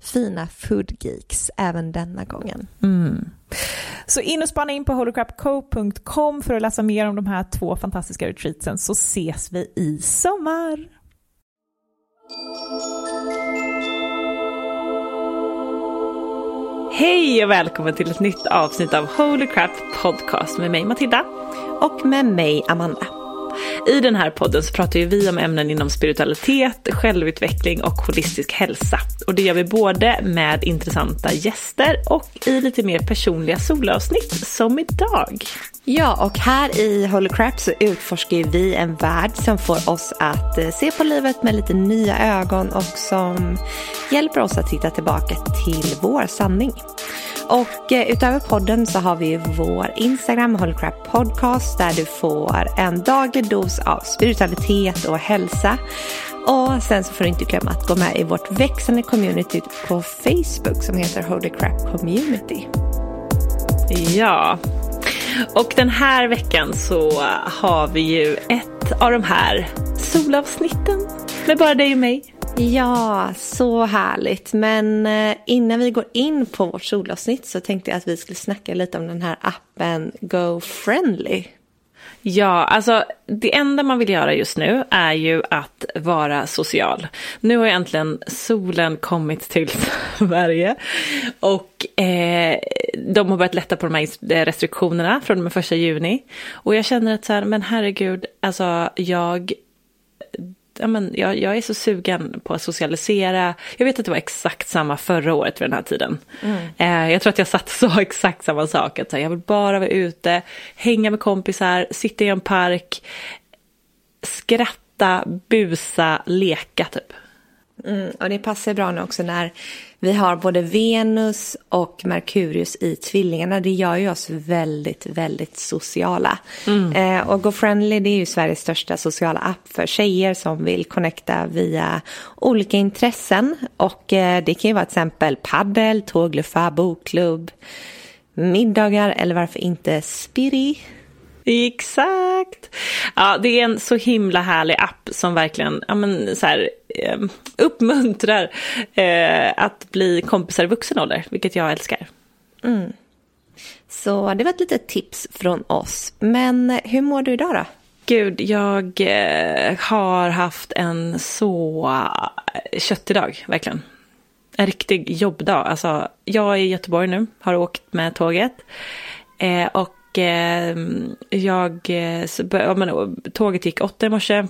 fina food geeks även denna gången. Mm. Så in och spana in på holocrapco.com för att läsa mer om de här två fantastiska retreatsen så ses vi i sommar. Hej och välkommen till ett nytt avsnitt av Holy Crap Podcast med mig Matilda. Och med mig Amanda. I den här podden så pratar ju vi om ämnen inom spiritualitet, självutveckling och holistisk hälsa. Och det gör vi både med intressanta gäster och i lite mer personliga solavsnitt som idag. Ja, och här i Holy Crap så utforskar vi en värld som får oss att eh, se på livet med lite nya ögon och som hjälper oss att hitta tillbaka till vår sanning. Och eh, utöver podden så har vi vår Instagram, Holy Crap Podcast, där du får en daglig dos av spiritualitet och hälsa. Och sen så får du inte glömma att gå med i vårt växande community på Facebook som heter Holy Crap Community. Ja, och den här veckan så har vi ju ett av de här solavsnitten med bara dig och mig. Ja, så härligt. Men eh, innan vi går in på vårt solavsnitt så tänkte jag att vi skulle snacka lite om den här appen Go Friendly. Ja, alltså det enda man vill göra just nu är ju att vara social. Nu har äntligen solen kommit till Sverige och eh, de har börjat lätta på de här eh, restriktionerna från och med första juni. Och jag känner att så här, men herregud, alltså jag ja, men jag, jag är så sugen på att socialisera. Jag vet att det var exakt samma förra året vid den här tiden. Eh, jag tror att jag satt så exakt samma sak. Att så här, jag vill bara vara ute, hänga med kompisar, sitta i en park, skratta, busa, leka typ. Mm, och det passar bra nu också när vi har både Venus och Merkurius i tvillingarna. Det gör ju oss väldigt, väldigt sociala. Eh, och GoFriendly det är ju Sveriges största sociala app för tjejer som vill connecta via olika intressen. Och eh, det kan ju vara till exempel paddel, tågluffa, bokklubb, middagar eller varför inte spiri. Exakt! Ja, det är en så himla härlig app som verkligen ja, men, så här, eh, uppmuntrar eh, att bli kompisar i vuxen ålder, vilket jag älskar. Mm. Så det var ett litet tips från oss. Men hur mår du idag då? Gud, jag eh, har haft en så eh, köttig dag, verkligen. En riktig jobbdag. Alltså, jag är i Göteborg nu, har åkt med tåget. Eh, och eh, jag, eh, tåget gick åtta i morse.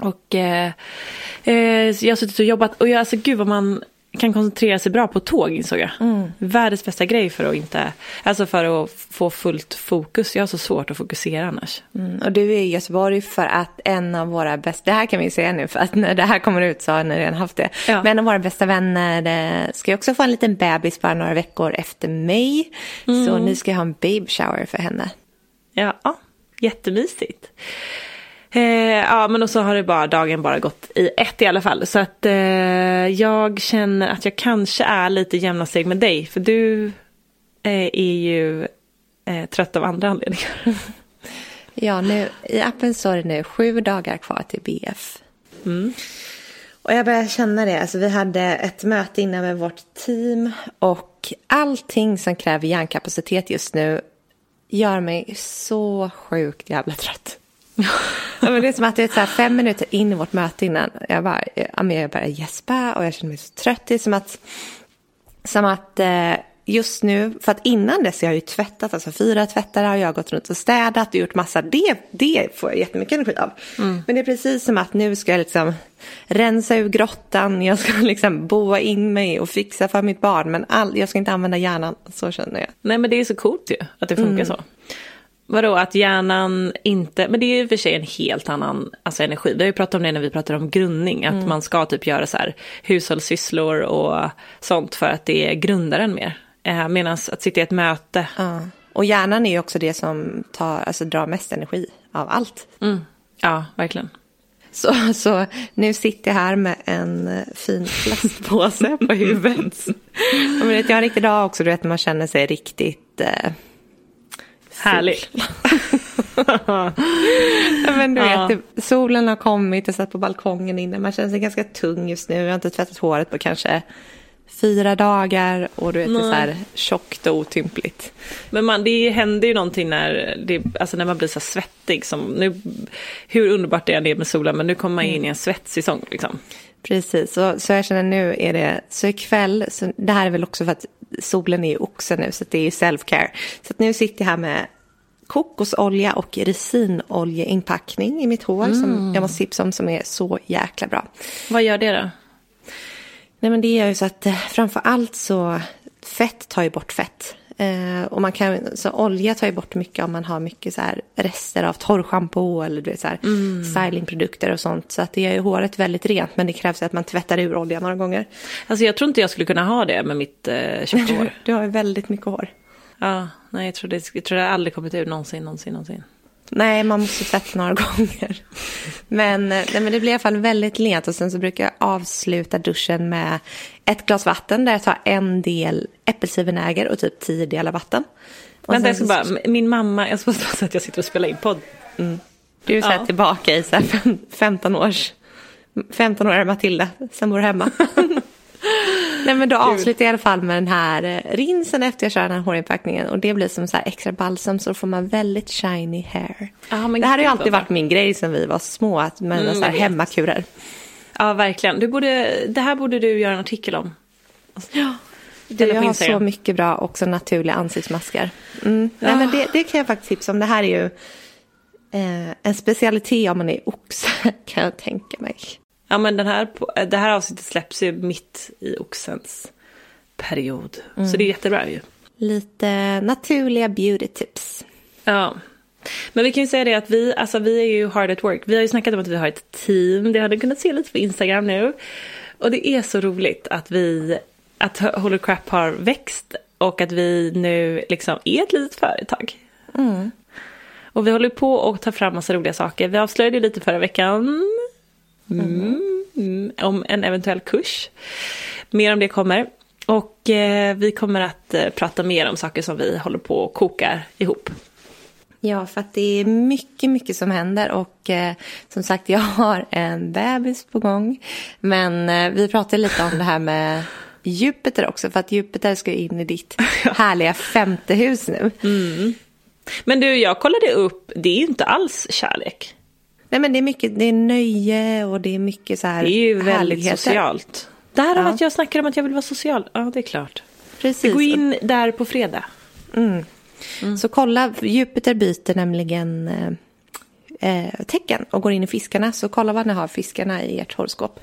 Och eh, eh jag har suttit och jobbat och jag, alltså gud vad man kan koncentrera sig bra på tåg insåg jag. Mm. Världens bästa grej för att inte, alltså för att få fullt fokus. Jag har så svårt att fokusera annars. Mm. Och du är i Göteborg för att en av våra bästa, det här kan vi säga nu för att när det här kommer ut så har ni redan haft det. Ja. Men en av våra bästa vänner eh, ska ju också få en liten bebis bara några veckor efter mig. Mm. Så ni ska ha en babe shower för henne. Ja, jättemysigt. Eh, ja, men och så har det bara dagen bara gått i ett i alla fall. Så att eh, jag känner att jag kanske är lite jämna steg med dig. För du eh, är ju eh, trött av andra anledningar. ja, nu, i appen står det nu sju dagar kvar till BF. Mm. Och jag börjar känna det. Alltså, vi hade ett möte innan med vårt team. Och allting som kräver hjärnkapacitet just nu gör mig så sjukt jävla trött ja, men det är som att det är så här fem minuter in i vårt möte innan. Jag bara, jag börjar gäspa och jag känner mig så trött. Det är som att, som att eh, just nu, för att innan dess jag har ju tvättat, alltså fyra tvättar har jag gått runt och städat och gjort massa, det, det får jag jättemycket energi av. Mm. Men det är precis som att nu ska jag liksom rensa ur grottan, jag ska liksom boa in mig och fixa för mitt barn, men all, jag ska inte använda hjärnan, så känner jag. Nej men det är så coolt ju, att det funkar mm. så. Vadå, att hjärnan inte, men det är ju för sig en helt annan alltså, energi. Vi har ju pratat om det när vi pratar om grundning, att mm. man ska typ göra så här hushållssysslor och sånt för att det grundar en mer. Eh, Medan att sitta i ett möte. Ja. Och hjärnan är ju också det som tar, alltså, drar mest energi av allt. Mm. Ja, verkligen. Så, så nu sitter jag här med en eh, fin plastpåse på huvudet. jag har en riktig dag också, du vet, när man känner sig riktigt... Eh, Härlig. men du vet, ja. solen har kommit, jag satt på balkongen inne, man känner sig ganska tung just nu. Jag har inte tvättat håret på kanske fyra dagar och du vet, det är så här tjockt och otympligt. Men man, det händer ju någonting när, det, alltså när man blir så svettig. Som nu, hur underbart det än är med solen, men nu kommer man in i en svettsäsong. Liksom. Precis, så, så jag känner nu är det, så ikväll, så det här är väl också för att solen är i oxen nu så det är self-care. Så nu sitter jag här med kokosolja och resinoljeinpackning i mitt hår mm. som jag måste tipsa om som är så jäkla bra. Vad gör det då? Nej men det gör ju så att eh, framför allt så fett tar ju bort fett. Eh, och man kan, så olja tar ju bort mycket om man har mycket så här rester av torrschampo eller du vet, så här mm. stylingprodukter och sånt. Så att det gör ju håret väldigt rent men det krävs att man tvättar ur oljan några gånger. Alltså jag tror inte jag skulle kunna ha det med mitt eh, tjocka hår. Du har ju väldigt mycket hår. Ja, nej jag tror det, jag tror det aldrig kommit ur någonsin, någonsin, någonsin. Nej, man måste tvätta några gånger. Men, nej, men det blir i alla fall väldigt lent och sen så brukar jag avsluta duschen med ett glas vatten där jag tar en del äppelcidervinäger och typ tio delar vatten. Och Vänta, jag ska bara, min mamma, jag ska bara säga att jag sitter och spelar in podd. Mm. Du är så ja. tillbaka i så 15 års, 15 år är Matilda, sen bor hemma. Nej men då avslutar jag i alla fall med den här eh, rinsen efter jag kör den här hårinpackningen och det blir som så här extra balsam så då får man väldigt shiny hair. Ah, det här har ju alltid varit min grej sen vi var små, att med mm, så här hemmakurer. Ja verkligen, du borde, det här borde du göra en artikel om. Ja. Du, jag har så mycket bra också naturliga ansiktsmasker. Mm. Ja. Nej, men det, det, kan jag faktiskt tipsa om. Det här är ju eh, en specialitet om man är oxe kan jag tänka mig. Ja men den här, det här avsnittet släpps ju mitt i oxens period. Mm. Så det är jättebra ju. Lite naturliga beauty tips. Ja. Men vi kan ju säga det att vi, alltså vi är ju hard at work. Vi har ju snackat om att vi har ett team. Det har ni kunnat se lite på Instagram nu. Och det är så roligt att vi, att Holy Crap har växt och att vi nu liksom är ett litet företag. Mm. Och vi håller på att ta fram massa roliga saker. Vi avslöjade lite förra veckan Mm. Mm. Om en eventuell kurs. Mer om det kommer. Och eh, vi kommer att eh, prata mer om saker som vi håller på och kokar ihop. Ja, för att det är mycket, mycket som händer och eh, som sagt, jag har en bebis på gång. Men eh, vi pratade lite om det här med Jupiter också, för att Jupiter ska in i ditt härliga femte hus nu. Mm. Men du, jag kollade upp, det är ju inte alls kärlek. Nej, men det är mycket, det är nöje och det är mycket så här Det är ju väldigt härligheter. socialt. Därav Ja. att jag snackar om att jag vill vara social. Ja, det är klart. Precis. Vi går in där på fredag. Så kolla, Jupiter byter nämligen eh, tecken och går in i fiskarna. Så kolla vad ni har fiskarna i ert horoskop.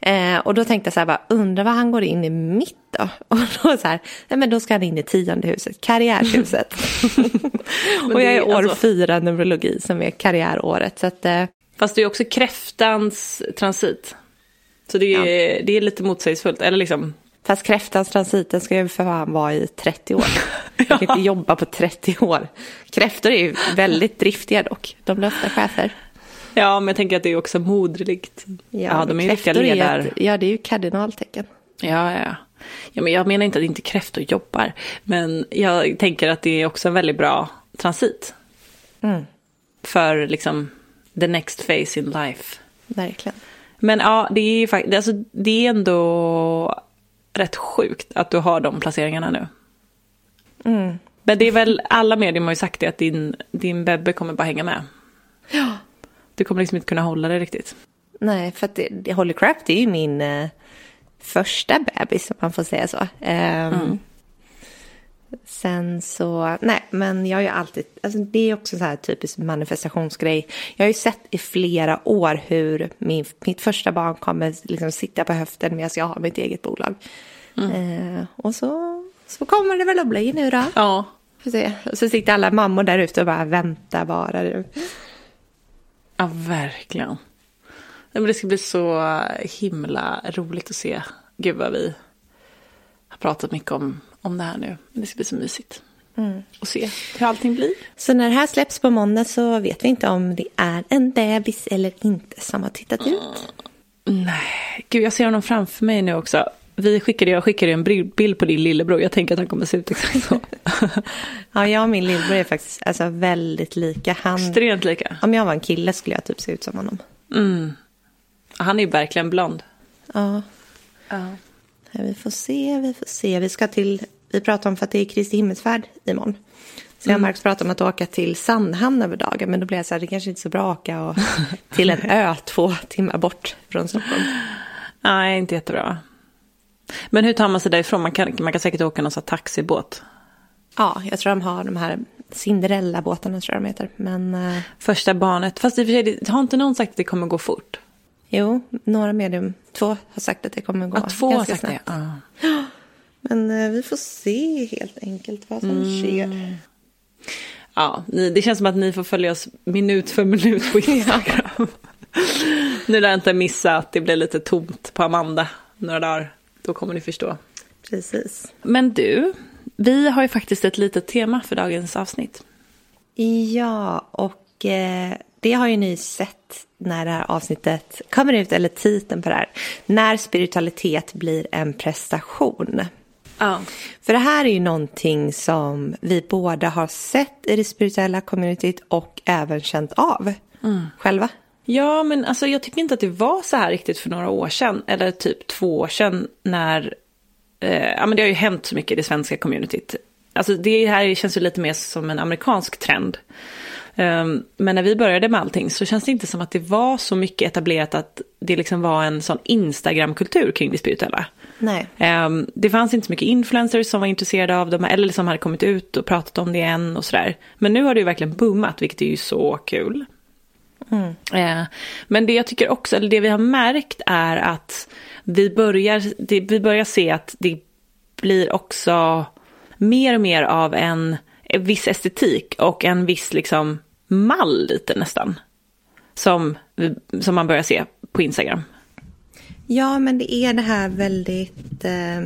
Eh, och då tänkte jag så här, bara, undrar vad han går in i mitt då? Och då så här, nej men då ska han in i tionde huset, karriärhuset. och jag är år alltså- fyra numerologi som är karriäråret. Så att, eh, Fast det är också kräftans transit. Så det är, det är lite motsägelsefullt. Eller liksom, fast kräftans transiten ska ju för fan vara i 30 år. Jag kan inte jobba på 30 år. Kräftor är ju väldigt driftiga dock. De blir ofta chefer. ja men jag tänker att det är också moderligt. Ja, de är ju riktiga ledare. Ja, det är ju kardinaltecken. Ja, ja. ja men jag menar inte att inte kräftor jobbar. Men jag tänker att det är också en väldigt bra transit. Mm. För liksom the next phase in life. Verkligen. Men ja, det är ju faktiskt, alltså, det är ändå rätt sjukt att du har de placeringarna nu. Mm. Men det är väl, alla medium har ju sagt det, att din, din bebbe kommer bara hänga med. Ja. Du kommer liksom inte kunna hålla det riktigt. Nej, för att det, det, Holy Crap, det är ju min eh, första bebis, om man får säga så. Ehm, Sen så, nej, men jag har ju alltid, alltså det är också så här typisk manifestationsgrej. Jag har ju sett i flera år hur min, mitt första barn kommer liksom sitta på höften medan jag har mitt eget bolag. Eh, och så, så kommer det väl att bli nu då. Ja. Får se. Och så sitter alla mammor där ute och bara väntar bara. Ja, verkligen. Men det ska bli så himla roligt att se. Gud vad vi har pratat mycket om, om det här nu. Men det ska bli så mysigt. Och se hur allting blir. Så när det här släpps på måndag så vet vi inte om det är en bebis eller inte som har tittat ut. Nej, gud jag ser honom framför mig nu också. Vi skickade, jag skickade en bild på din lillebror. Jag tänker att han kommer se ut exakt så. Ja, jag och min lillebror är faktiskt alltså, väldigt lika. Han, Extremt lika. om jag var en kille skulle jag typ se ut som honom. Han är ju verkligen blond. Ja, Ja. vi får se, vi får se. Vi ska till, vi pratar om för att det är Kristi himmelsfärd imorgon. Så jag och Marcus pratar om att åka till Sandhamn över dagen. Men då blir jag så här, det kanske inte är så bra att åka och, till en ö två timmar bort från Stockholm. Nej, inte jättebra. Men hur tar man sig därifrån? Man kan, man kan säkert åka någon sån taxibåt. Ja, jag tror de har de här Cinderella-båtarna tror jag de heter. Men eh, Första barnet. Fast i och för sig, det- har inte någon sagt att det kommer gå fort? jo, några medium, två har sagt att det kommer gå Ja, två har ganska sagt det. snabbt. Ja. Men eh, vi får se helt enkelt vad som Mm. sker. Ja, ni, det känns som att ni får följa oss minut för minut på Instagram. nu lär jag inte missa att det blir lite tomt på Amanda några dagar. Då kommer ni förstå. Precis. Men du, vi har ju faktiskt ett litet tema för dagens avsnitt. Ja, och eh, det har ju ni sett när det här avsnittet kommer ut, eller titeln på det här. När spiritualitet blir en prestation. Ja. För det här är ju någonting som vi båda har sett i det spirituella communityt och även känt av själva. Ja, men alltså jag tycker inte att det var så här riktigt för några år sedan, eller typ två år sedan, när... Eh, ja, men det har ju hänt så mycket i det svenska communityt. Alltså det här känns ju lite mer som en amerikansk trend. Um, men när vi började med allting så känns det inte som att det var så mycket etablerat att det liksom var en sån Instagram-kultur kring det spirituella. Nej. Ehm, det fanns inte så mycket influencers som var intresserade av dem eller som hade kommit ut och pratat om det än och sådär. Men nu har det ju verkligen boomat, vilket är ju så kul. Eh, men det jag tycker också, eller det vi har märkt är att vi börjar, vi börjar se att det blir också mer och mer av en, en viss estetik och en viss liksom mall lite nästan. Som, som man börjar se på Instagram. Ja, men det är det här väldigt... Eh,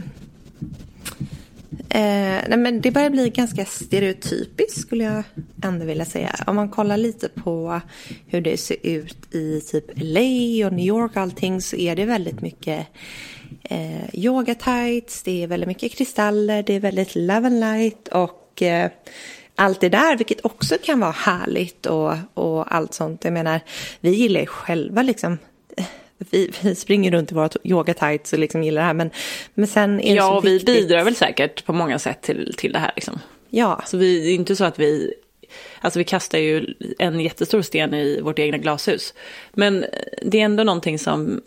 eh, nej, men det börjar bli ganska stereotypiskt skulle jag ändå vilja säga. Om man kollar lite på hur det ser ut i typ LA och New York och allting så är det väldigt mycket eh, yoga tights, det är väldigt mycket kristaller, det är väldigt love and light och eh, allt det där, vilket också kan vara härligt och, och allt sånt. Jag menar, vi gillar ju själva liksom vi, vi springer runt i våra yoga tights och liksom gillar det här. Men, men sen är det ja, så vi viktigt. bidrar väl säkert på många sätt till, till det här. Liksom. Ja, Så vi, det är inte så att vi, alltså vi kastar ju en jättestor sten i vårt egna glashus. Men det är ändå någonting som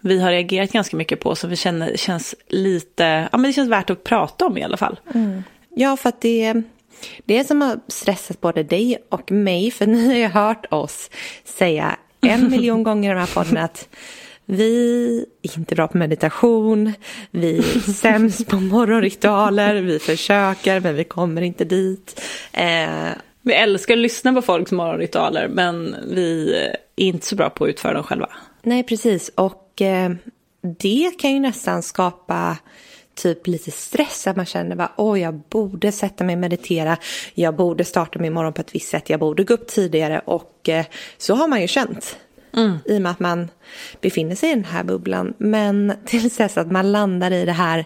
vi har reagerat ganska mycket på, som vi känner känns lite, ja men det känns värt att prata om i alla fall. Ja för att det, det är som har stressat både dig och mig. För ni har ju hört oss säga en miljon gånger i den här podden att vi är inte bra på meditation, vi är sämst på morgonritualer, vi försöker men vi kommer inte dit. Eh, Vi älskar att lyssna på folks morgonritualer, men vi är inte så bra på att utföra dem själva. nej, precis. Och eh, det kan ju nästan skapa typ lite stress. Att man känner bara, åh, jag borde sätta mig och meditera. Jag borde starta min morgon på ett visst sätt. Jag borde gå upp tidigare. Och eh, så har man ju känt. I och med att man befinner sig i den här bubblan. Men tills dess att man landar i det här.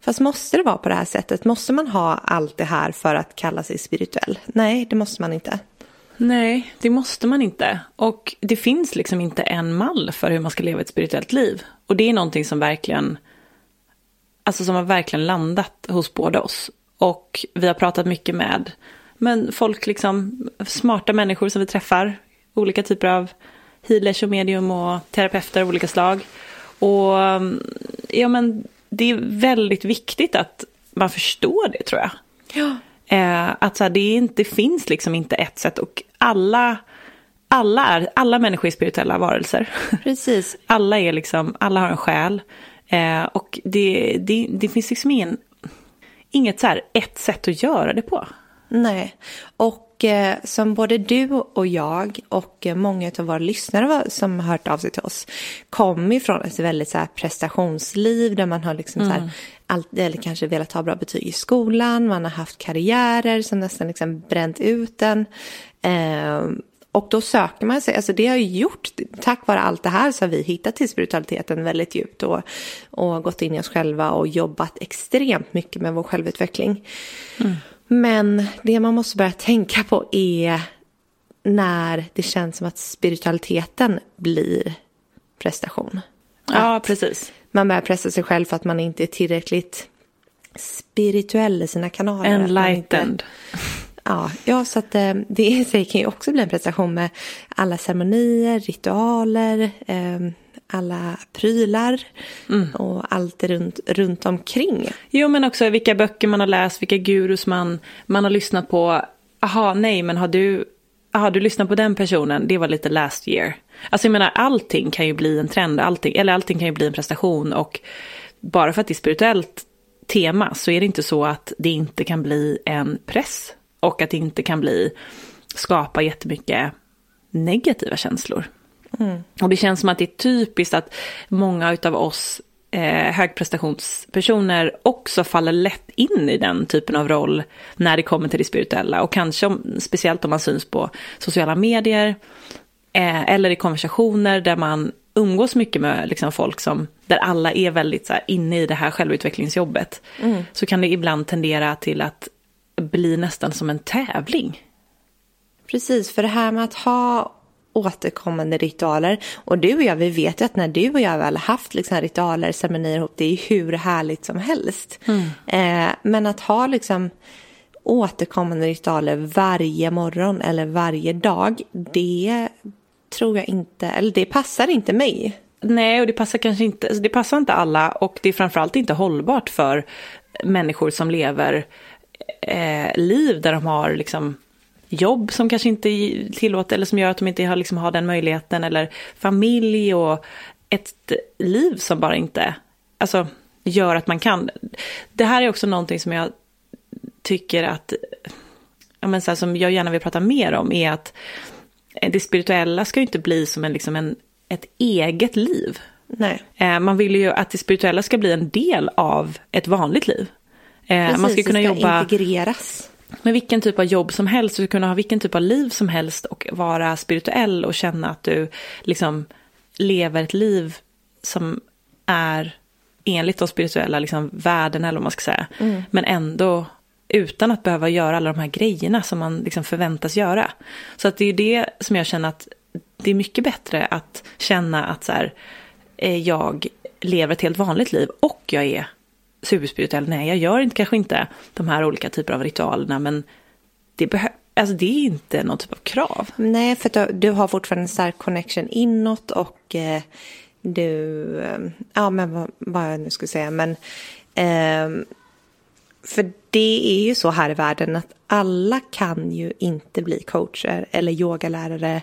Fast måste det vara på det här sättet? Måste man ha allt det här för att kalla sig spirituell? Nej, det måste man inte. Nej, det måste man inte. Och det finns liksom inte en mall för hur man ska leva ett spirituellt liv. Och det är någonting som verkligen, alltså som har verkligen landat hos båda oss. Och vi har pratat mycket med men folk, liksom, smarta människor som vi träffar, olika typer av healers och medium och terapeuter av olika slag. Och ja, men det är väldigt viktigt att man förstår det tror jag. Ja. Eh, att så här, det, inte, det finns liksom inte ett sätt och alla, alla, är, alla människor är spirituella varelser. Precis. Alla, är liksom, alla har en själ. Eh, och det, det, det finns liksom ingen, inget så här ett sätt att göra det på. Nej, och eh, som både du och jag och många av våra lyssnare var- som har hört av sig till oss kommer ifrån ett väldigt så här, prestationsliv där man har liksom så här, allt, eller kanske velat ha bra betyg i skolan, man har haft karriärer som nästan liksom bränt ut en. Eh, och då söker man sig, alltså det har ju gjort, tack vare allt det här så har vi hittat till spiritualiteten väldigt djupt och, och gått in i oss själva och jobbat extremt mycket med vår självutveckling. Men det man måste börja tänka på är när det känns som att spiritualiteten blir prestation. Ja, precis. Man börjar pressa sig själv för att man inte är tillräckligt spirituell i sina kanaler. att man inte- Enlightened. Ja, ja, så att eh, det i sig kan ju också bli en prestation med alla ceremonier, ritualer, eh, alla prylar och allt runt, runt omkring. Jo, men också vilka böcker man har läst, vilka gurus man, man har lyssnat på. Aha, nej, men har du, aha, du lyssnat på den personen, det var lite last year. Alltså jag menar, allting kan ju bli en trend, allting, eller allting kan ju bli en prestation. Och bara för att det är spirituellt tema så är det inte så att det inte kan bli en press. Och att det inte kan bli, skapa jättemycket negativa känslor. Och det känns som att det är typiskt att många utav oss eh, högprestationspersoner också faller lätt in i den typen av roll när det kommer till det spirituella. Och kanske om, speciellt om man syns på sociala medier eh, eller i konversationer där man umgås mycket med liksom, folk som, där alla är väldigt så här, inne i det här självutvecklingsjobbet. Så kan det ibland tendera till att bli nästan som en tävling. Precis, för det här med att ha återkommande ritualer. Och du och jag, vi vet ju att när du och jag väl har haft liksom ritualer, ceremonier ihop, det är ju hur härligt som helst. Eh, men att ha liksom återkommande ritualer varje morgon eller varje dag, det tror jag inte, eller det passar inte mig. Nej, och det passar kanske inte, det passar inte alla och det är framförallt inte hållbart för människor som lever eh, liv där de har liksom jobb som kanske inte tillåter eller som gör att de inte har, liksom, har den möjligheten eller familj och ett liv som bara inte alltså, gör att man kan. Det här är också någonting som jag tycker att, ja, men så här, som jag gärna vill prata mer om är att det spirituella ska ju inte bli som en, liksom en, ett eget liv. Nej. Eh, Man vill ju att det spirituella ska bli en del av ett vanligt liv. Eh, Precis, man ska kunna ska jobba integreras. med vilken typ av jobb som helst, du ska kunna ha vilken typ av liv som helst och vara spirituell och känna att du liksom lever ett liv som är enligt de spirituella liksom, värdena eller vad man ska säga. Mm. Men ändå utan att behöva göra alla de här grejerna som man liksom förväntas göra. Så att det är det som jag känner att det är mycket bättre att känna att så här, eh, jag lever ett helt vanligt liv och jag är superspirituell. Nej, jag gör inte, kanske inte de här olika typer av ritualerna, men det, behö- alltså det är inte någon typ av krav. Nej, för du, du har fortfarande en stark connection inåt och eh, du, eh, ja men vad, vad jag nu skulle säga, men eh, för det är ju så här i världen att alla kan ju inte bli coacher eller yogalärare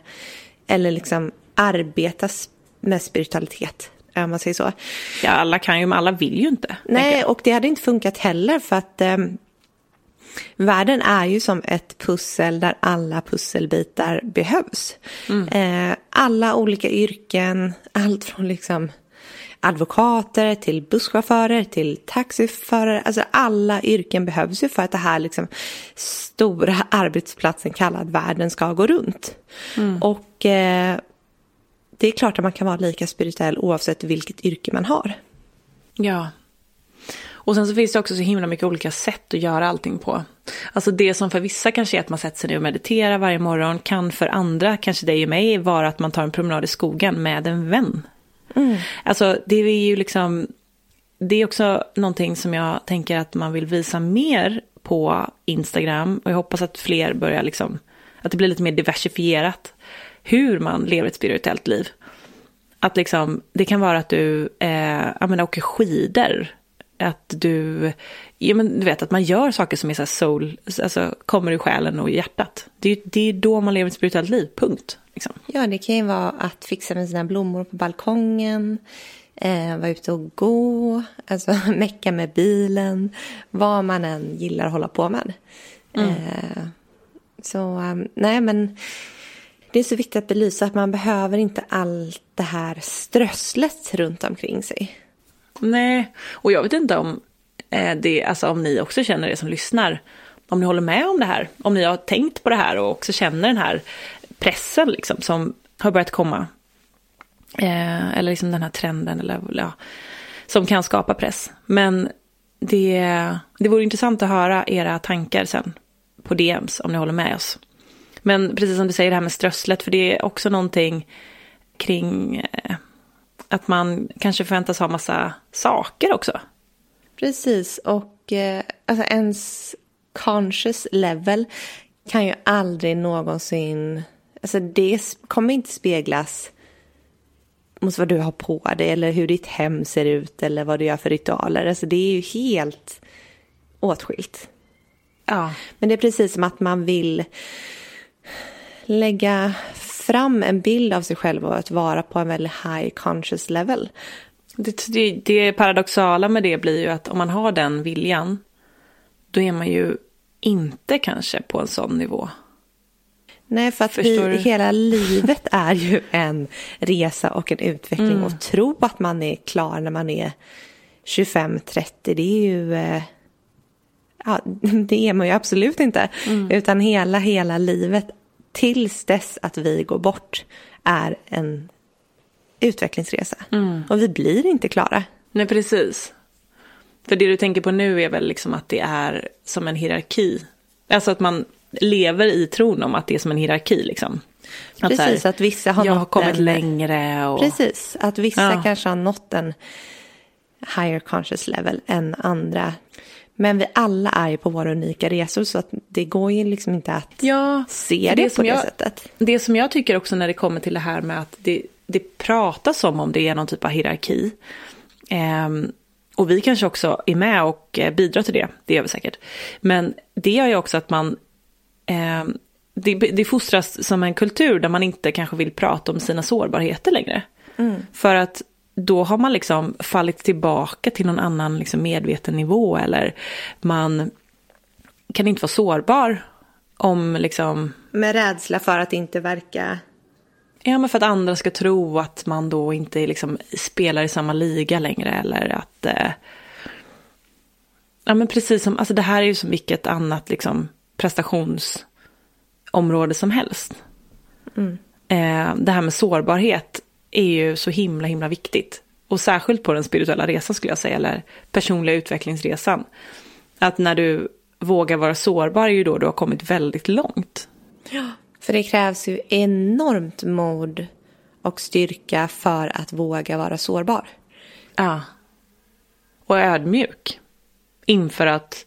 eller liksom arbeta med spiritualitet om man säger så. Ja, alla kan ju, men alla vill ju inte. Nej, och det hade inte funkat heller för att eh, världen är ju som ett pussel där alla pusselbitar behövs. Mm. Eh, alla olika yrken, allt från liksom advokater till busschaufförer till taxiförare. Alltså alla yrken behövs ju för att det här liksom stora arbetsplatsen kallad världen ska gå runt. Mm. Och eh, det är klart att man kan vara lika spirituell oavsett vilket yrke man har. Ja. Och sen så finns det också så himla mycket olika sätt att göra allting på. Alltså det som för vissa kanske är att man sätter sig ner och mediterar varje morgon kan för andra, kanske dig och mig, vara att man tar en promenad i skogen med en vän. Mm. Alltså det är ju liksom, det är också någonting som jag tänker att man vill visa mer på Instagram och jag hoppas att fler börjar liksom, att det blir lite mer diversifierat hur man lever ett spirituellt liv. Att liksom, det kan vara att du eh, jag menar, åker skidor. Att du, ja, men du vet att man gör saker som är så soul, alltså kommer i själen och hjärtat. Det är, det är då man lever ett spirituellt liv, punkt. Liksom. Ja, det kan ju vara att fixa med sina blommor på balkongen, eh, vara ute och gå, alltså mecka med bilen, vad man än gillar att hålla på med. Mm. Eh, så, um, nej men det är så viktigt att belysa att man behöver inte allt det här strösslet runt omkring sig. Nej, och jag vet inte om, eh, det, alltså om ni också känner det som lyssnar. Om ni håller med om det här, om ni har tänkt på det här och också känner den här pressen liksom, som har börjat komma. Eh, eller liksom den här trenden eller, ja, som kan skapa press. Men det, det vore intressant att höra era tankar sen på DMs om ni håller med oss. Men precis som du säger det här med strösslet, för det är också någonting kring eh, att man kanske förväntas ha massa saker också. Precis, och eh, alltså ens conscious level kan ju aldrig någonsin, alltså det kommer inte speglas mot vad du har på dig eller hur ditt hem ser ut eller vad du gör för ritualer. Alltså det är ju helt åtskilt. Ja. Men det är precis som att man vill lägga fram en bild av sig själv och att vara på en väldigt high conscious level. Det, det, det paradoxala med det blir ju att om man har den viljan, då är man ju inte kanske på en sån nivå. Nej, för att vi, hela livet är ju en resa och en utveckling. Mm. Och tro att man är klar när man är 25-30, det är ju... Eh, ja, det är man ju absolut inte. Mm. Utan hela, hela livet tills dess att vi går bort är en utvecklingsresa. Mm. Och vi blir inte klara. Nej, precis. För det du tänker på nu är väl liksom att det är som en hierarki. Alltså att man lever i tron om att det är som en hierarki liksom. Att precis, här, att vissa har nått har kommit en, längre. Och... Precis, att vissa ja. kanske har nått en higher conscious level än andra. Men vi alla är ju på våra unika resor så att det går ju liksom inte att ja, se det, det på det jag, sättet. Det som jag tycker också när det kommer till det här med att det, det pratas som om det är någon typ av hierarki. Um, och vi kanske också är med och eh, bidrar till det, det gör vi säkert. Men det gör ju också att man, eh, det, det fostras som en kultur där man inte kanske vill prata om sina sårbarheter längre. Mm. För att då har man liksom fallit tillbaka till någon annan liksom medveten nivå eller man kan inte vara sårbar om liksom... Med rädsla för att inte verka... Ja, men för att andra ska tro att man då inte liksom spelar i samma liga längre eller att... Eh... Ja, men precis som, alltså det här är ju som vilket annat liksom prestationsområde som helst. Mm. Eh, det här med sårbarhet är ju så himla himla viktigt. Och särskilt på den spirituella resan skulle jag säga, eller personliga utvecklingsresan. Att när du vågar vara sårbar är ju då du har kommit väldigt långt. Ja, för det krävs ju enormt mod och styrka för att våga vara sårbar. Ja. Och ödmjuk. Inför att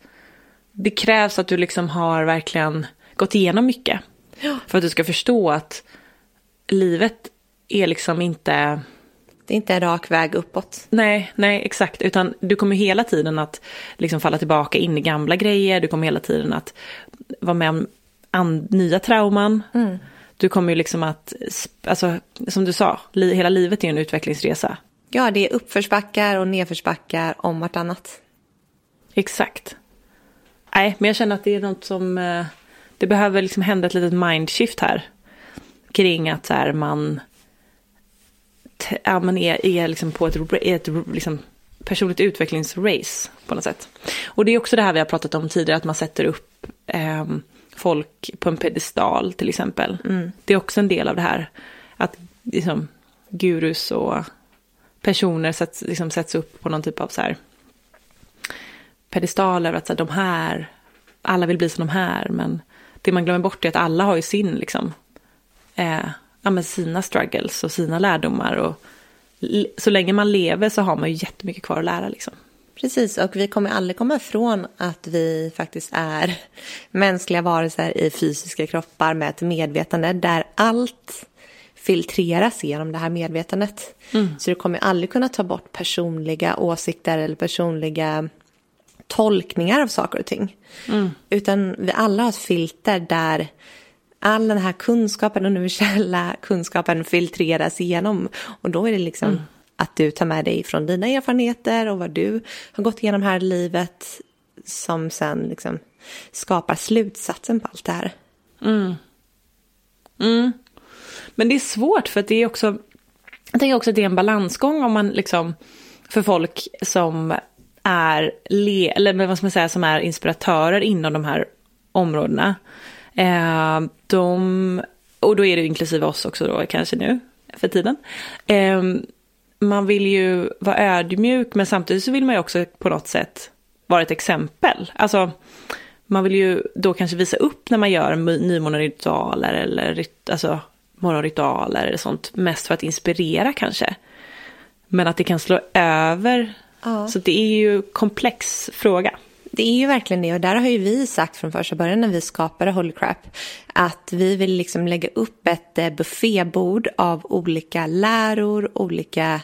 det krävs att du liksom har verkligen gått igenom mycket. Ja. För att du ska förstå att livet är liksom inte... Det är inte en rak väg uppåt. Nej, nej, exakt. Utan du kommer hela tiden att liksom falla tillbaka in i gamla grejer. Du kommer hela tiden att vara med om nya trauman. Mm. Du kommer ju liksom att, alltså som du sa, li hela livet är en utvecklingsresa. Ja, det är uppförsbackar och nedförsbackar om vartannat. Exakt. Nej, men jag känner att det är något som, eh, det behöver liksom hända ett litet mindshift här. Kring att så här, man, ja, man är, är liksom på ett, ett liksom personligt utvecklingsrace på något sätt. Och det är också det här vi har pratat om tidigare, att man sätter upp eh, folk på en pedestal till exempel. Mm. Det är också en del av det här. Att liksom, gurus och personer sätts, liksom, sätts upp på någon typ av så här pedestaler. Att så här, de här, alla vill bli som de här. Men det man glömmer bort är att alla har ju sin, liksom, eh, ja, sina struggles och sina lärdomar. Och så länge man lever så har man ju jättemycket kvar att lära. Liksom. Precis, och vi kommer aldrig komma ifrån att vi faktiskt är mänskliga varelser i fysiska kroppar med ett medvetande där allt filtreras genom det här medvetandet. Mm. Så du kommer aldrig kunna ta bort personliga åsikter eller personliga tolkningar av saker och ting. Mm. Utan vi alla har ett filter där all den här kunskapen, universella kunskapen filtreras igenom. Och då är det liksom mm. att du tar med dig från dina erfarenheter och vad du har gått igenom här i livet som sen liksom skapar slutsatsen på allt det här. Mm. Mm. Men det är svårt för att det är också, jag tänker också att det är en balansgång om man liksom, för folk som är, le, eller vad ska man säga, som är inspiratörer inom de här områdena. Eh, de, och då är det inklusive oss också då kanske nu för tiden. Eh, man vill ju vara ödmjuk men samtidigt så vill man ju också på något sätt vara ett exempel. Alltså man vill ju då kanske visa upp när man gör nymåneritualer eller alltså, morgonritualer eller sånt. Mest för att inspirera kanske. Men att det kan slå över. Ja. Så det är ju komplex fråga. Det är ju verkligen det. Och där har ju vi sagt från första början när vi skapade Holy Crap att vi vill liksom lägga upp ett eh, buffébord av olika läror, olika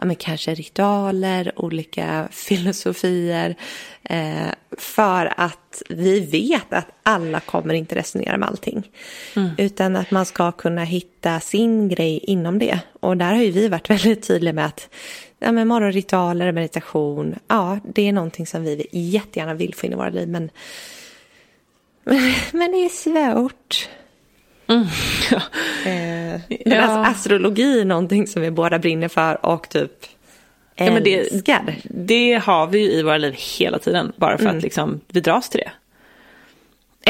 ja, men kanske ritualer, olika filosofier. Eh, för att vi vet att alla kommer inte resonera med allting. Mm. Utan att man ska kunna hitta sin grej inom det. Och där har ju vi varit väldigt tydliga med att ja, men morgonritualer, meditation, ja det är någonting som vi jättegärna vill få in i våra liv. Men, men det är svårt. Mm. Eh, ja. Astrologi är någonting som vi båda brinner för och typ älskar. Ja, det, det, har vi ju i våra liv hela tiden, bara för mm. att liksom, vi dras till det.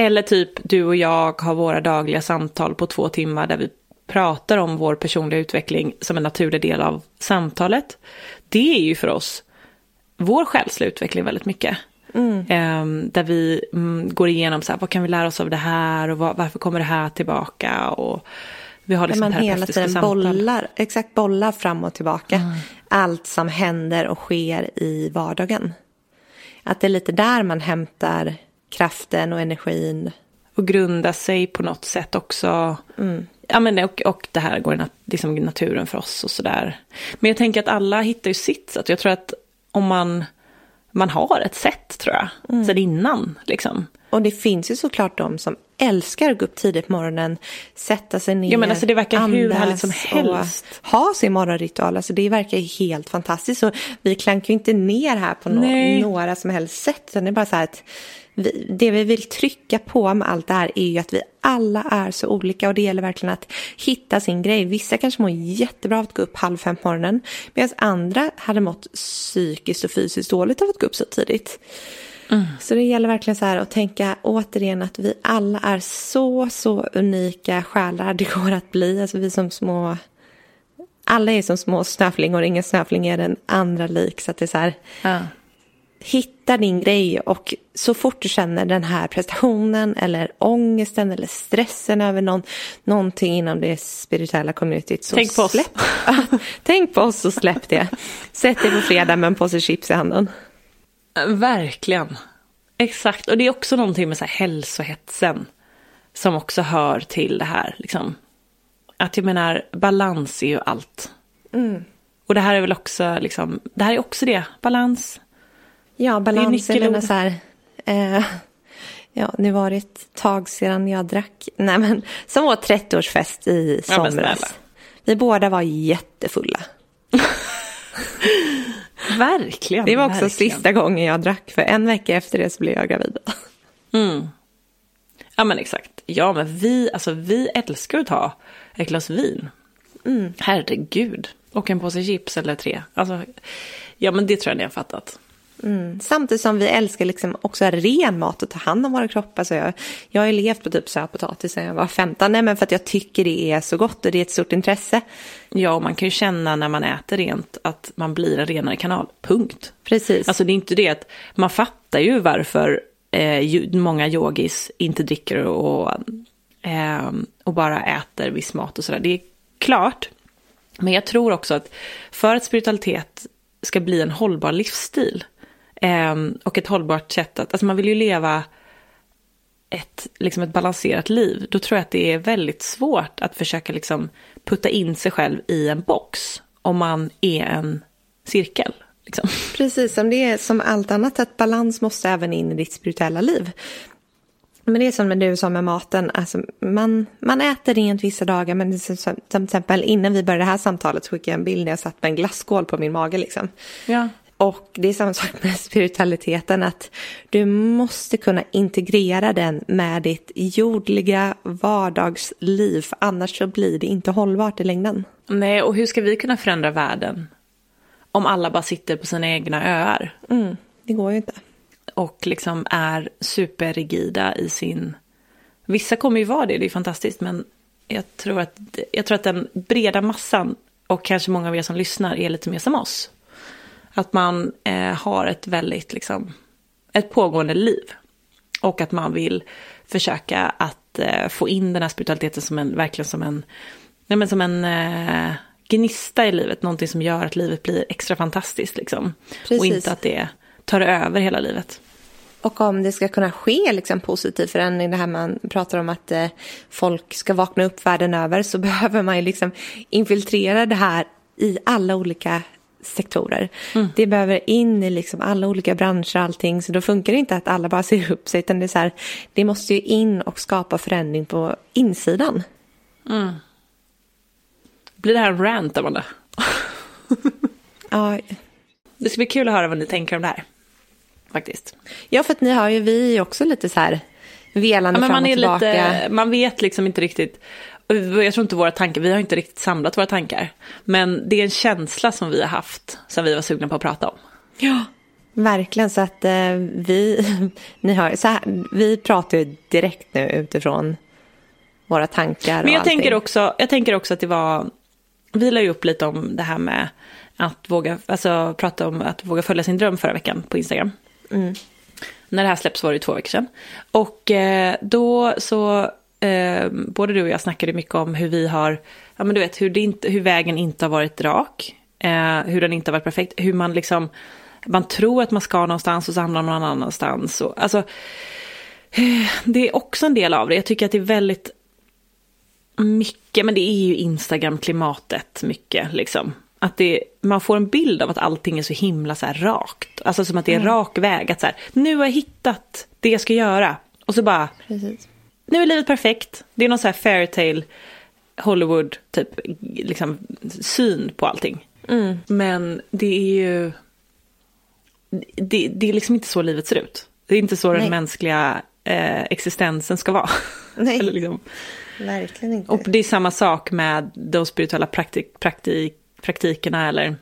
Eller typ du och jag har våra dagliga samtal på två timmar där vi pratar om vår personliga utveckling som en naturlig del av samtalet. Det är ju för oss vår själsliga utveckling väldigt mycket. Mm. Um, där vi um, går igenom så här, vad kan vi lära oss av det här och var, varför kommer det här tillbaka. Och vi har liksom man hela tiden samtal. bollar, exakt bollar fram och tillbaka. Mm. Allt som händer och sker i vardagen. Att det är lite där man hämtar kraften och energin. Och grunda sig på något sätt också. Mm. Ja, men och, och det här går i nat liksom naturen för oss och sådär. Men jag tänker att alla hittar ju sitt sätt. Jag tror att om man man har ett sätt tror jag, mm. sen innan. Liksom. Och det finns ju såklart de som älskar att gå upp tidigt på morgonen, sätta sig ner, ja, men alltså det verkar hur härligt som helst. ha sin morgonritual. Alltså det verkar helt fantastiskt. Och vi klankar ju inte ner här på no några som helst sätt. Utan det är bara så här att vi, det vi vill trycka på med allt det här är ju att vi alla är så olika och det gäller verkligen att hitta sin grej. Vissa kanske mår jättebra av att gå upp halv fem på morgonen medan andra hade mått psykiskt och fysiskt dåligt av att gå upp så tidigt. Mm. Så det gäller verkligen så här att tänka återigen att vi alla är så, så unika själar det går att bli. Alltså vi som små alla är som små snöflingor, ingen snöfling är den andra lik. Så att det är så här, Ja. hitta din grej och så fort du känner den här prestationen eller ångesten eller stressen över någon, någonting inom det spirituella communityt så Tänk på oss. släpp. Tänk på oss och släpp det. Sätt dig på fredag med en påse chips i handen. Verkligen. Exakt. Och det är också någonting med så här hälsohetsen. Som också hör till det här. Liksom. Att jag menar, balans är ju allt. Och det här är väl också, liksom, det här är också det. Balans. Ja, balans. Jag nyckelord. menar så här, eh, ja, nu var det ett tag sedan jag drack. Nej, men som vår 30-årsfest i Ja, somras. snälla. Vi båda var jättefulla. Verkligen. Det var också verkligen. sista gången jag drack, för en vecka efter det så blev jag gravid. Ja men exakt. Ja men vi, alltså vi älskar att ta ett glas vin. Mm. Herregud. Och en påse chips eller tre. Alltså, ja men det tror jag ni har fattat. Samtidigt som vi älskar liksom också ren mat och ta hand om våra kroppar. Så jag, jag har ju levt på typ sötpotatis sedan jag var 15. Nej, men för att jag tycker det är så gott och det är ett stort intresse. Ja, och man kan ju känna när man äter rent att man blir en renare kanal. Punkt. Precis. Alltså det är inte det att man fattar ju varför eh, många yogis inte dricker och, eh, och bara äter viss mat och sådär. Det är klart. Men jag tror också att för att spiritualitet ska bli en hållbar livsstil och ett hållbart sätt att, alltså man vill ju leva ett, liksom ett balanserat liv, då tror jag att det är väldigt svårt att försöka liksom putta in sig själv i en box om man är en cirkel. Liksom. Precis som det är som allt annat, att balans måste även in i ditt spirituella liv. Men det är som du sa med maten, alltså man, man äter rent vissa dagar men som, som till exempel innan vi började det här samtalet så skickade jag en bild när jag satt med en glasskål på min mage liksom. Ja. Och det är samma sak med spiritualiteten, att du måste kunna integrera den med ditt jordliga vardagsliv, annars så blir det inte hållbart i längden. Nej, och hur ska vi kunna förändra världen om alla bara sitter på sina egna öar Mm, det går ju inte. och liksom är superrigida i sin... Vissa kommer ju vara det, det är fantastiskt, men jag tror att, jag tror att den breda massan och kanske många av er som lyssnar är lite mer som oss. Att man eh, har ett väldigt, liksom, ett pågående liv. Och att man vill försöka att eh, få in den här spiritualiteten som en, verkligen som en, nej men som en eh, gnista i livet. Någonting som gör att livet blir extra fantastiskt liksom. Och Precis. inte att det tar över hela livet. Och om det ska kunna ske liksom positiv förändring, det här man pratar om att eh, folk ska vakna upp världen över, så behöver man ju liksom infiltrera det här i alla olika sektorer. Det behöver in i liksom alla olika branscher och allting, så då funkar det inte att alla bara ser upp sig, utan det är så här, det måste ju in och skapa förändring på insidan. Blir det här en rant, Amanda? Ja, Det ska bli kul att höra vad ni tänker om det här. Faktiskt. ja för att ni har ju, vi också lite så här velande Ja, fram man, och är tillbaka. lite, man vet liksom inte riktigt. Jag tror inte våra tankar, vi har inte riktigt samlat våra tankar. Men det är en känsla som vi har haft, som vi var sugna på att prata om. Ja, verkligen. Så att eh, vi, ni hör, så här, vi pratar ju direkt nu utifrån våra tankar Men och jag tänker, allting. också, jag tänker också att det var, vi la ju upp lite om det här med att våga, alltså prata om att våga följa sin dröm förra veckan på Instagram. När det här släpps var det ju två veckor sedan. Och eh, då så, eh, både du och jag snackade mycket om hur vi har, ja men du vet, hur, det inte, hur vägen inte har varit rak. Eh, hur den inte har varit perfekt. Hur man liksom, man tror att man ska någonstans och så hamnar man någon annanstans. Och, alltså, eh, det är också en del av det. Jag tycker att det är väldigt mycket, men det är ju Instagram-klimatet mycket liksom. Att det, man får en bild av att allting är så himla så här rakt. Alltså som att det är rak väg. Att så här, nu har jag hittat det jag ska göra. Och så bara, Precis. Nu är livet perfekt. Det är någon så här fairytale Hollywood typ liksom syn på allting. Men det är ju, det, det är liksom inte så livet ser ut. Det är inte så Nej. den mänskliga eh, existensen ska vara. Nej. Liksom. Verkligen inte. Och det är samma sak med de spirituella praktik, praktik, praktikerna eller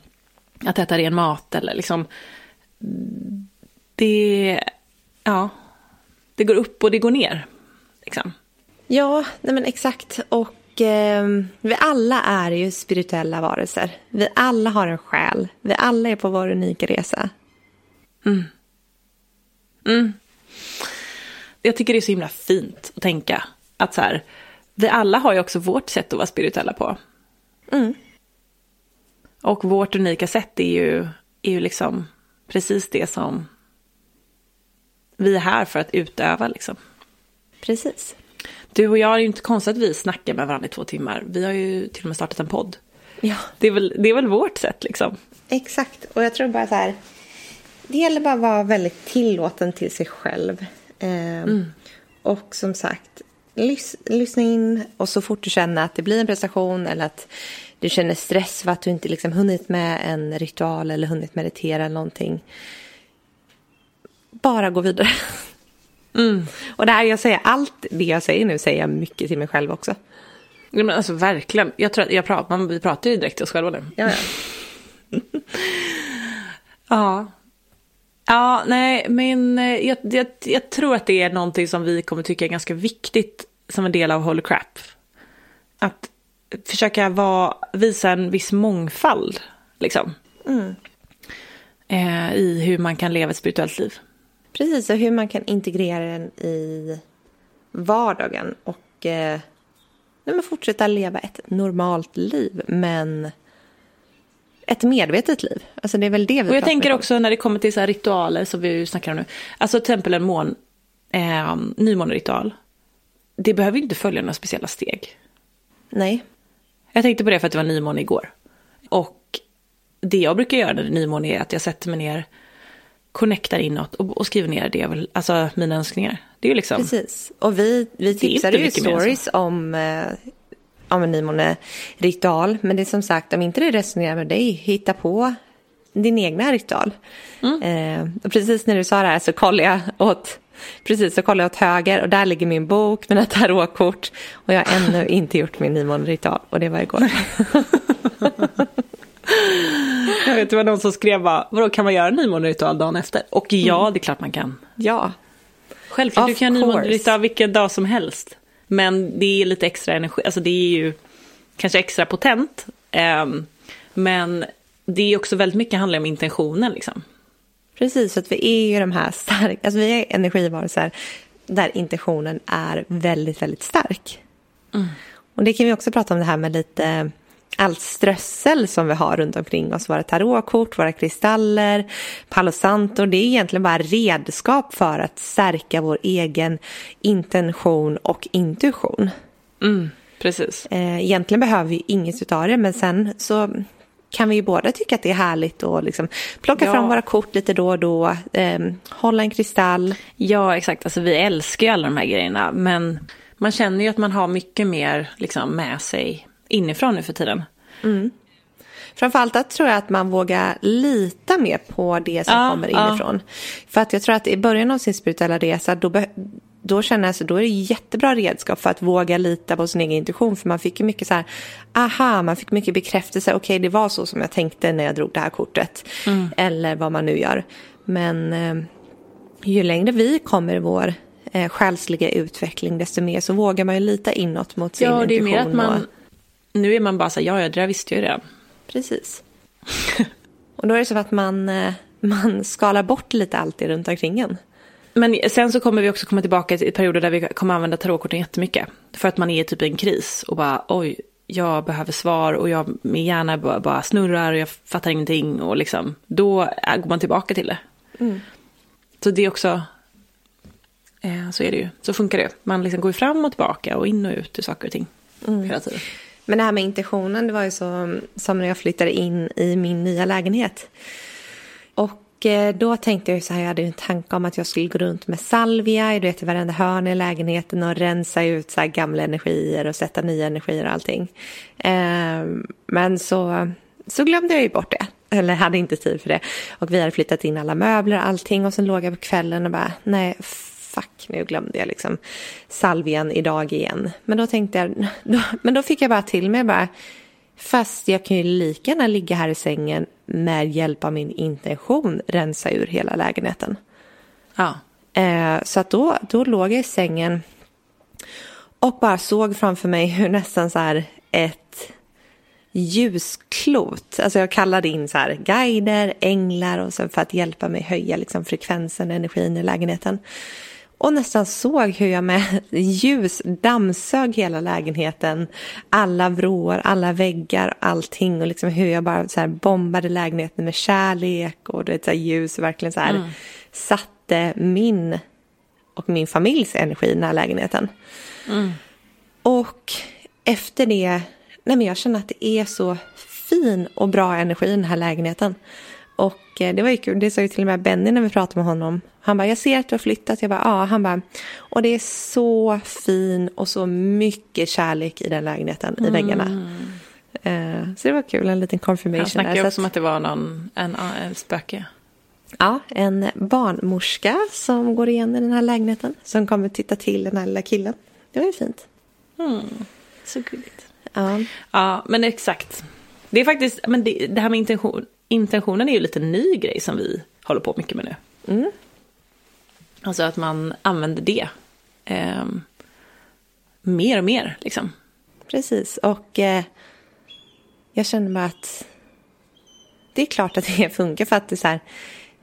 att äta ren mat eller liksom. Det, ja, det går upp och det går ner. Liksom. Ja, nej men exakt. Och eh, vi alla är ju spirituella varelser. Vi alla har en själ. Vi alla är på vår unika resa. Jag tycker det är så himla fint att tänka att så här, vi alla har ju också vårt sätt att vara spirituella på. Och vårt unika sätt är ju, är ju liksom precis det som vi är här för att utöva liksom. Precis. Du och jag, är ju inte konstigt att vi snackar med varandra i två timmar. Vi har ju till och med startat en podd. Ja, Det är väl, det är väl vårt sätt liksom. exakt. Och jag tror bara så här. Det gäller bara att vara väldigt tillåten till sig själv. Eh, Och som sagt, lys- lyssna in. Och så fort du känner att det blir en prestation eller att du känner stress för att du inte liksom hunnit med en ritual eller hunnit meditera eller någonting. Bara gå vidare. Och det här jag säger, allt det jag säger nu säger jag mycket till mig själv också. Ja, men alltså verkligen. Jag tror att jag pratar, man, vi pratar ju direkt till oss själva nu. Ja, ja. Ja. Ja, nej, men eh, jag, jag, jag tror att det är någonting som vi kommer tycka är ganska viktigt som en del av Holy Crap. Att försöka vara, visa en viss mångfald, liksom. Eh, I hur man kan leva ett spirituellt liv. Precis, och hur man kan integrera den i vardagen och eh, men fortsätta leva ett normalt liv, men ett medvetet liv. Alltså det är väl det vi Och jag tänker om. också när det kommer till så här ritualer som vi snackar om nu. Alltså till exempel en mån, eh, nymåneritual. Det behöver ju inte följa några speciella steg. Nej, Jag tänkte på det för att det var nymåne igår. Och det jag brukar göra när det är nymåne är att jag sätter mig ner, connectar inåt och, och skriver ner det jag vill, alltså mina önskningar. Det är ju liksom, precis. Och vi, vi tipsade ju stories om, eh, om en nymåne-ritual. Men det är som sagt, om inte det resonerar med dig, hitta på din egna ritual. Mm. Eh, och precis när du sa det här så kollade jag åt Precis, så kollade jag åt höger och där ligger min bok, mina tarotkort och jag har ännu inte gjort min nymåneritual och det var igår. jag vet det var någon som skrev bara, vadå kan man göra en nymåneritual dagen efter? Och ja, det är klart man kan. ja, Självklart, du Of kan göra course. nymåneritual vilken dag som helst. Men det är lite extra energi, alltså det är ju kanske extra potent. ehm, men det är också väldigt mycket handlar om intentionen liksom. precis. Så att vi är ju de här starka, alltså vi är energivarelser där intentionen är väldigt, väldigt stark. Och det kan vi också prata om det här med lite allt strössel som vi har runt omkring oss. Våra tarotkort, våra kristaller, Palo Santo. Det är egentligen bara redskap för att stärka vår egen intention och intuition. Precis. Eh, egentligen behöver vi inget utav det, men sen så kan vi ju båda tycka att det är härligt att liksom plocka Ja. fram våra kort lite då och då, eh, hålla en kristall. Ja, exakt. Alltså, vi älskar ju alla de här grejerna. Men man känner ju att man har mycket mer liksom, med sig inifrån nu för tiden. Framförallt att tror jag att man vågar lita mer på det som Ja, kommer ja. inifrån. För att jag tror att i början av sin spirituella resa då, då känner jag så då är det jättebra redskap för att våga lita på sin egen intuition. För man fick ju mycket så här, aha, man fick mycket bekräftelse. Okej, det var så som jag tänkte när jag drog det här kortet. Eller vad man nu gör. Men eh, ju längre vi kommer i vår eh, själsliga utveckling, desto mer så vågar man ju lita inåt mot sin Ja, det är intuition. mer att man... Nu är man bara så här, ja, ja, det där visste jag ju redan. Precis. och då är det så att man, eh, man skalar bort lite allt det runt omkring en. Men sen så kommer vi också komma tillbaka till perioder där vi kommer använda tarotkorten jättemycket. För att man är typ i en kris och bara oj, jag behöver svar och jag, min hjärna bara, bara snurrar och jag fattar ingenting. Och liksom, då går man tillbaka till det. Så det är också, eh, så är det ju. Så funkar det. Man liksom går fram och tillbaka och in och ut ur saker och ting. Hela tiden. Men det här med intentionen, det var ju så som när jag flyttade in i min nya lägenhet. Och eh, då tänkte jag ju så här, jag hade ju en tanke om att jag skulle gå runt med salvia du vet, i varenda hörn i lägenheten och rensa ut så här gamla energier och sätta nya energier och allting. Ehm, men så, så glömde jag ju bort det. Eller hade inte tid för det. Och vi hade flyttat in alla möbler och allting. Och sen låg jag på kvällen och bara, nej, fuck, nu glömde jag liksom salvian idag igen. Men då tänkte jag, då, men då fick jag bara till mig bara, fast jag kan ju lika gärna ligga här i sängen med hjälp av min intention rensa ur hela lägenheten. Ja. Eh, så att då, då låg jag i sängen Och bara såg framför mig hur nästan så här ett ljusklot. Alltså jag kallade in så här guider, änglar och så för att hjälpa mig höja liksom frekvensen, energin i lägenheten. Och nästan såg hur jag med ljus dammsög hela lägenheten. Alla vrår, alla väggar, allting. Och liksom hur jag bara så här bombade lägenheten med kärlek och det så ljus. Verkligen så här mm. satte min och min familjs energi i den här lägenheten. Mm. Och efter det, nej men jag känner att det är så fin och bra energi i den här lägenheten. Och eh, det var ju kul, det sa ju till och med Benny när vi pratade med honom. Han bara, jag ser att du har flyttat. Jag bara, ja. Han bara, och det är så fin och så mycket kärlek i den lägenheten, mm. i väggarna. Uh, så det var kul, en liten confirmation. Han snackade ju också om att det var någon, en, en spöke. Ja, en barnmorska som går igen i den här lägenheten. Som kommer titta till den här lilla killen. Det var ju fint. Mm. Så gulligt. Ja. ja, men exakt. Det är faktiskt, men det, det här med intention, intentionen är ju lite ny grej som vi håller på mycket med nu. Mm. Alltså att man använder det eh, mer och mer liksom. Precis, och eh, jag känner bara att det är klart att det funkar för att det är så här,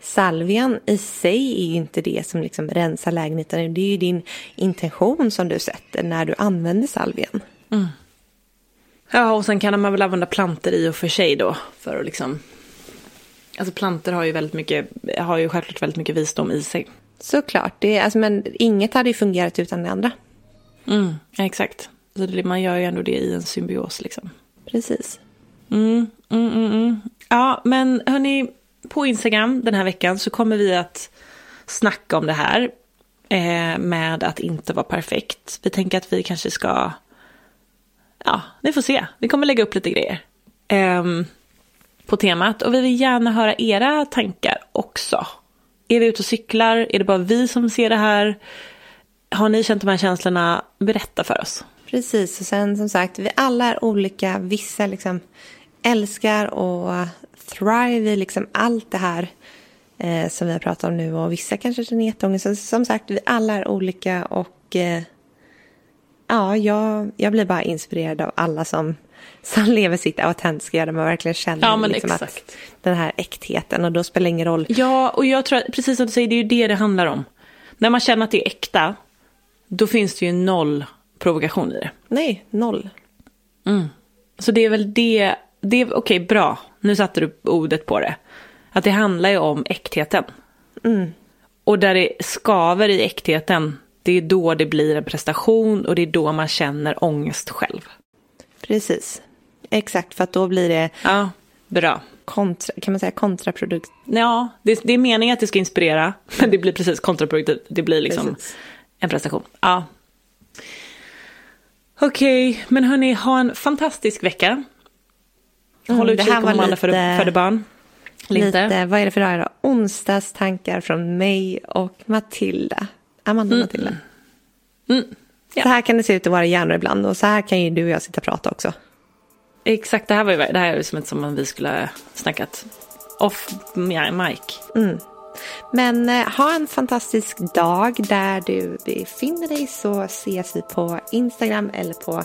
salvian i sig är ju inte det som liksom rensar lägenheten. Det är ju din intention som du sätter när du använder salvian. Mm. Ja, och sen kan man väl använda planter i och för sig då för att liksom Alltså planter har ju väldigt mycket, har ju självklart väldigt mycket visdom i sig. Såklart, det, alltså, men inget hade ju fungerat utan det andra. Mm, exakt. Så det, man gör ju ändå det i en symbios liksom. Precis. Mm, mm, mm, mm. Ja, men hörni, på Instagram den här veckan så kommer vi att snacka om det här eh, med att inte vara perfekt. Vi tänker att vi kanske ska, ja, vi får se. Vi kommer lägga upp lite grejer. Eh, på temat och vi vill gärna höra era tankar också. Är vi ute och cyklar? Är det bara vi som ser det här? Har ni känt de här känslorna? Berätta för oss. Precis, och sen som sagt, vi alla är olika. Vissa liksom älskar och thrive i liksom allt det här eh, som vi har pratat om nu och vissa kanske känner jätteångest. Som sagt, vi alla är olika och eh, ja, jag, jag blir bara inspirerad av alla som som lever sitt autentiska, där man verkligen känner ja, liksom att den här äktheten och då spelar det ingen roll. Ja, och jag tror att, precis som du säger, det är ju det det handlar om. När man känner att det är äkta, då finns det ju noll provokation i det. Nej, noll. Mm. Så det är väl det, det okej okay, bra, nu satte du ordet på det. Att det handlar ju om äktheten. Mm. Och där det skaver i äktheten, det är då det blir en prestation och det är då man känner ångest själv. Precis. Exakt, för att då blir det... Ja, bra. Kontra, kan man säga kontraproduktivt? Ja, det, det, är meningen att det ska inspirera, men det blir precis kontraproduktivt. Det blir liksom precis. en prestation. Ja. Okej, okay, men hörni, ha en fantastisk vecka. Mm, Håll utkik om Amanda födde, födde barn. Lite. vad är det för dag då? Onsdagstankar från mig och Matilda. Amanda mm. Matilda. Mm. Ja. Så här kan det se ut i våra hjärnor ibland och så här kan ju du och jag sitta och prata också. Exakt, det här var ju det här är som, som om vi skulle snackat off mic. Mm. Men eh, ha en fantastisk dag där du befinner dig så ses vi på Instagram eller på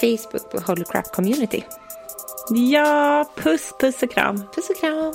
Facebook på Holy Crap Community. Ja, puss puss och kram. Puss och kram.